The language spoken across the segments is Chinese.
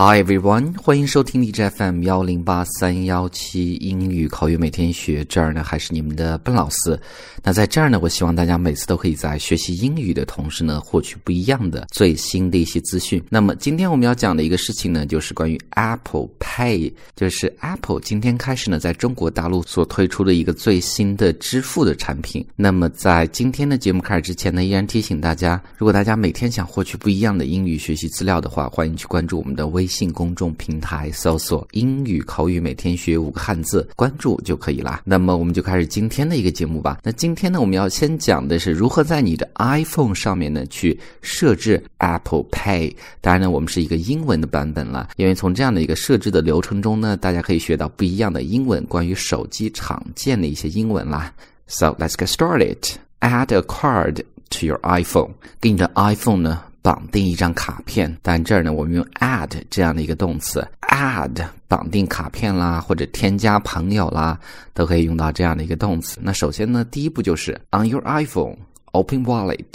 Hi everyone，欢迎收听荔枝 FM 幺零八三幺七英语口语每天学。这儿呢还是你们的笨老师。那在这儿呢，我希望大家每次都可以在学习英语的同时呢，获取不一样的最新的一些资讯。那么今天我们要讲的一个事情呢，就是关于 Apple Pay，就是 Apple 今天开始呢，在中国大陆所推出的一个最新的支付的产品。那么在今天的节目开始之前呢，依然提醒大家，如果大家每天想获取不一样的英语学习资料的话，欢迎去关注我们的微。微信公众平台搜索“英语口语每天学五个汉字”，关注就可以啦。那么我们就开始今天的一个节目吧。那今天呢，我们要先讲的是如何在你的 iPhone 上面呢去设置 Apple Pay。当然呢，我们是一个英文的版本了，因为从这样的一个设置的流程中呢，大家可以学到不一样的英文，关于手机常见的一些英文啦。So let's get started. Add a card to your iPhone. 给你的 iPhone 呢。绑定一张卡片，但这儿呢，我们用 add 这样的一个动词，add 绑定卡片啦，或者添加朋友啦，都可以用到这样的一个动词。那首先呢，第一步就是 on your iPhone open wallet，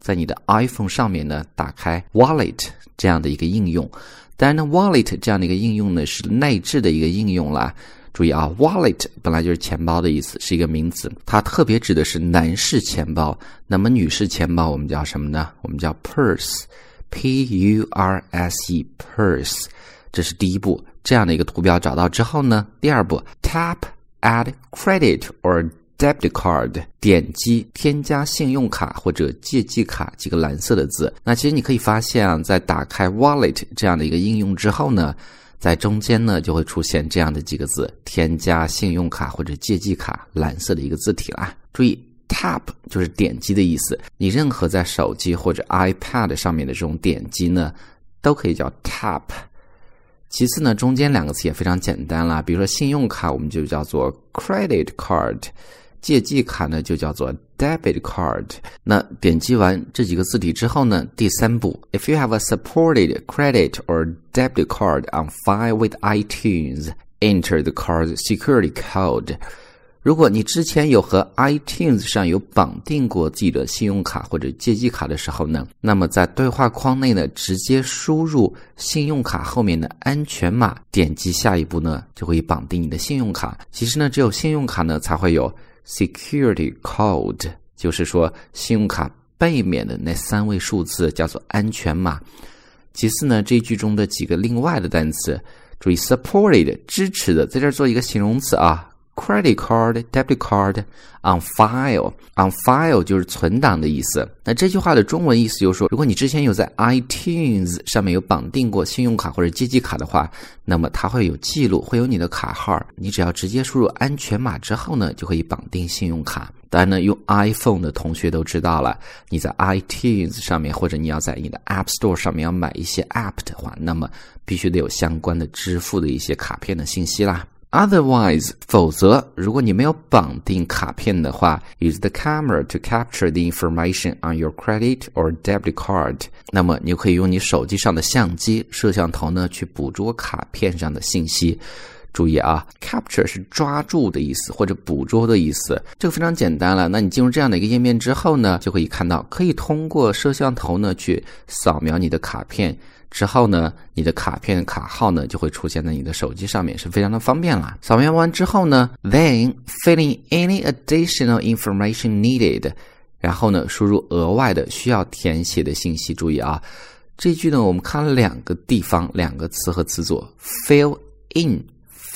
在你的 iPhone 上面呢，打开 wallet 这样的一个应用。当然呢，wallet 这样的一个应用呢，是内置的一个应用啦。注意啊，wallet 本来就是钱包的意思，是一个名词，它特别指的是男士钱包。那么女士钱包我们叫什么呢？我们叫 purse，p u r s e，purse。这是第一步，这样的一个图标找到之后呢，第二步，tap add credit or debit card，点击添加信用卡或者借记卡几个蓝色的字。那其实你可以发现啊，在打开 wallet 这样的一个应用之后呢。在中间呢，就会出现这样的几个字：添加信用卡或者借记卡，蓝色的一个字体啦。注意，tap 就是点击的意思。你任何在手机或者 iPad 上面的这种点击呢，都可以叫 tap。其次呢，中间两个词也非常简单啦，比如说信用卡，我们就叫做 credit card。借记卡呢，就叫做 debit card。那点击完这几个字体之后呢，第三步，If you have a supported credit or debit card on file with iTunes, enter the card's security code。如果你之前有和 iTunes 上有绑定过自己的信用卡或者借记卡的时候呢，那么在对话框内呢，直接输入信用卡后面的安全码，点击下一步呢，就可以绑定你的信用卡。其实呢，只有信用卡呢才会有。Security code 就是说，信用卡背面的那三位数字叫做安全码。其次呢，这句中的几个另外的单词，注意 supported 支持的，在这儿做一个形容词啊。Credit card, debit card on file. On file 就是存档的意思。那这句话的中文意思就是说，如果你之前有在 iTunes 上面有绑定过信用卡或者借记卡的话，那么它会有记录，会有你的卡号。你只要直接输入安全码之后呢，就可以绑定信用卡。当然呢，用 iPhone 的同学都知道了，你在 iTunes 上面或者你要在你的 App Store 上面要买一些 App 的话，那么必须得有相关的支付的一些卡片的信息啦。Otherwise，否则，如果你没有绑定卡片的话，use the camera to capture the information on your credit or debit card。那么，你可以用你手机上的相机摄像头呢，去捕捉卡片上的信息。注意啊，capture 是抓住的意思，或者捕捉的意思。这个非常简单了。那你进入这样的一个页面之后呢，就可以看到，可以通过摄像头呢去扫描你的卡片。之后呢，你的卡片卡号呢就会出现在你的手机上面，是非常的方便啦。扫描完之后呢，then fill in any additional information needed，然后呢输入额外的需要填写的信息。注意啊，这句呢我们看了两个地方，两个词和词组，fill in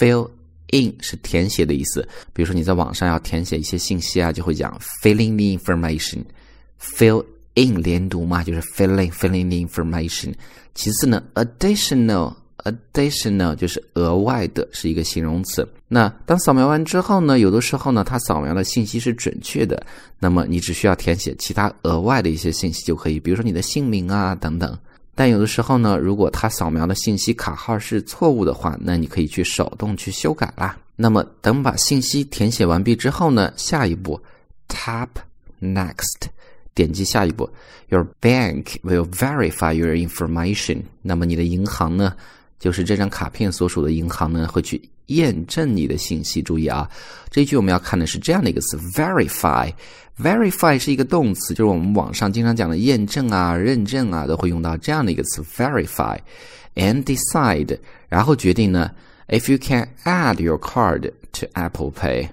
Fill in 是填写的意思。比如说你在网上要填写一些信息啊，就会讲 filling the information，fill in 连读嘛，就是 filling filling the information。其次呢，additional additional 就是额外的，是一个形容词。那当扫描完之后呢，有的时候呢，它扫描的信息是准确的，那么你只需要填写其他额外的一些信息就可以，比如说你的姓名啊等等。但有的时候呢，如果它扫描的信息卡号是错误的话，那你可以去手动去修改啦。那么等把信息填写完毕之后呢，下一步 tap next。点击下一步，Your bank will verify your information。那么你的银行呢，就是这张卡片所属的银行呢会去验证你的信息。注意啊，这句我们要看的是这样的一个词：verify。verify 是一个动词，就是我们网上经常讲的验证啊、认证啊，都会用到这样的一个词 verify。and decide，然后决定呢，if you can add your card to Apple Pay，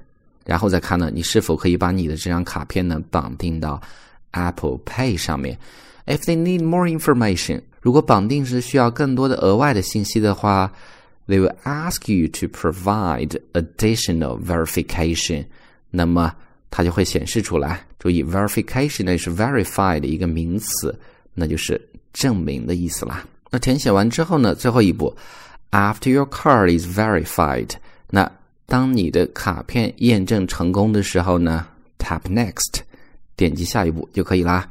然后再看呢，你是否可以把你的这张卡片呢绑定到 Apple Pay 上面。If they need more information，如果绑定是需要更多的额外的信息的话，they will ask you to provide additional verification。那么它就会显示出来。注意，verification 呢是 verify 的一个名词，那就是证明的意思啦。那填写完之后呢，最后一步，after your card is verified，那当你的卡片验证成功的时候呢，tap next，点击下一步就可以啦。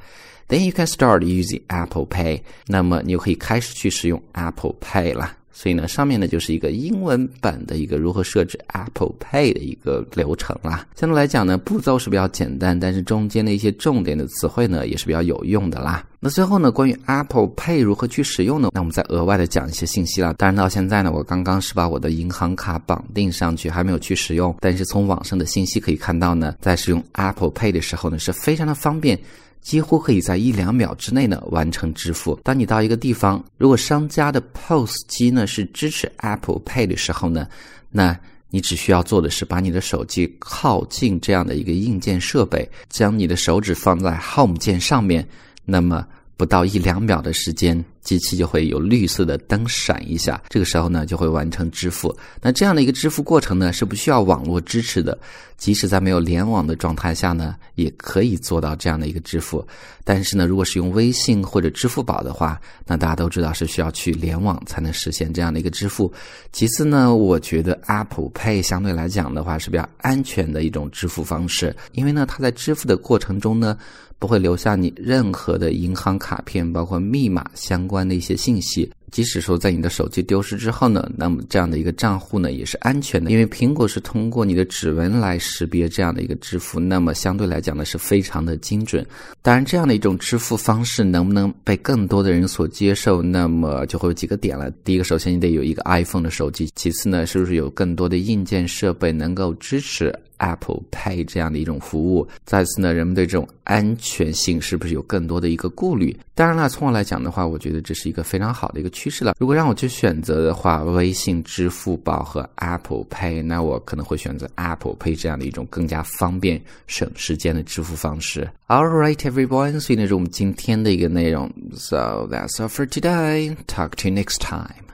Then you can start using Apple Pay，那么你就可以开始去使用 Apple Pay 了。所以呢，上面呢就是一个英文版的一个如何设置 Apple Pay 的一个流程啦。相对来讲呢，步骤是比较简单，但是中间的一些重点的词汇呢也是比较有用的啦。那最后呢，关于 Apple Pay 如何去使用呢？那我们再额外的讲一些信息啦。当然到现在呢，我刚刚是把我的银行卡绑定上去，还没有去使用。但是从网上的信息可以看到呢，在使用 Apple Pay 的时候呢，是非常的方便。几乎可以在一两秒之内呢完成支付。当你到一个地方，如果商家的 POS 机呢是支持 Apple Pay 的时候呢，那你只需要做的是把你的手机靠近这样的一个硬件设备，将你的手指放在 Home 键上面，那么不到一两秒的时间。机器就会有绿色的灯闪一下，这个时候呢就会完成支付。那这样的一个支付过程呢是不需要网络支持的，即使在没有联网的状态下呢也可以做到这样的一个支付。但是呢，如果是用微信或者支付宝的话，那大家都知道是需要去联网才能实现这样的一个支付。其次呢，我觉得 Apple Pay 相对来讲的话是比较安全的一种支付方式，因为呢它在支付的过程中呢不会留下你任何的银行卡片，包括密码相关。关的一些信息，即使说在你的手机丢失之后呢，那么这样的一个账户呢也是安全的，因为苹果是通过你的指纹来识别这样的一个支付，那么相对来讲呢是非常的精准。当然，这样的一种支付方式能不能被更多的人所接受，那么就会有几个点了。第一个，首先你得有一个 iPhone 的手机；其次呢，是不是有更多的硬件设备能够支持？Apple Pay 这样的一种服务，再次呢，人们对这种安全性是不是有更多的一个顾虑？当然了，从我来讲的话，我觉得这是一个非常好的一个趋势了。如果让我去选择的话，微信、支付宝和 Apple Pay，那我可能会选择 Apple Pay 这样的一种更加方便、省时间的支付方式。All right, everyone，所以呢，是我们今天的一个内容。So that's all for today. Talk to you next time.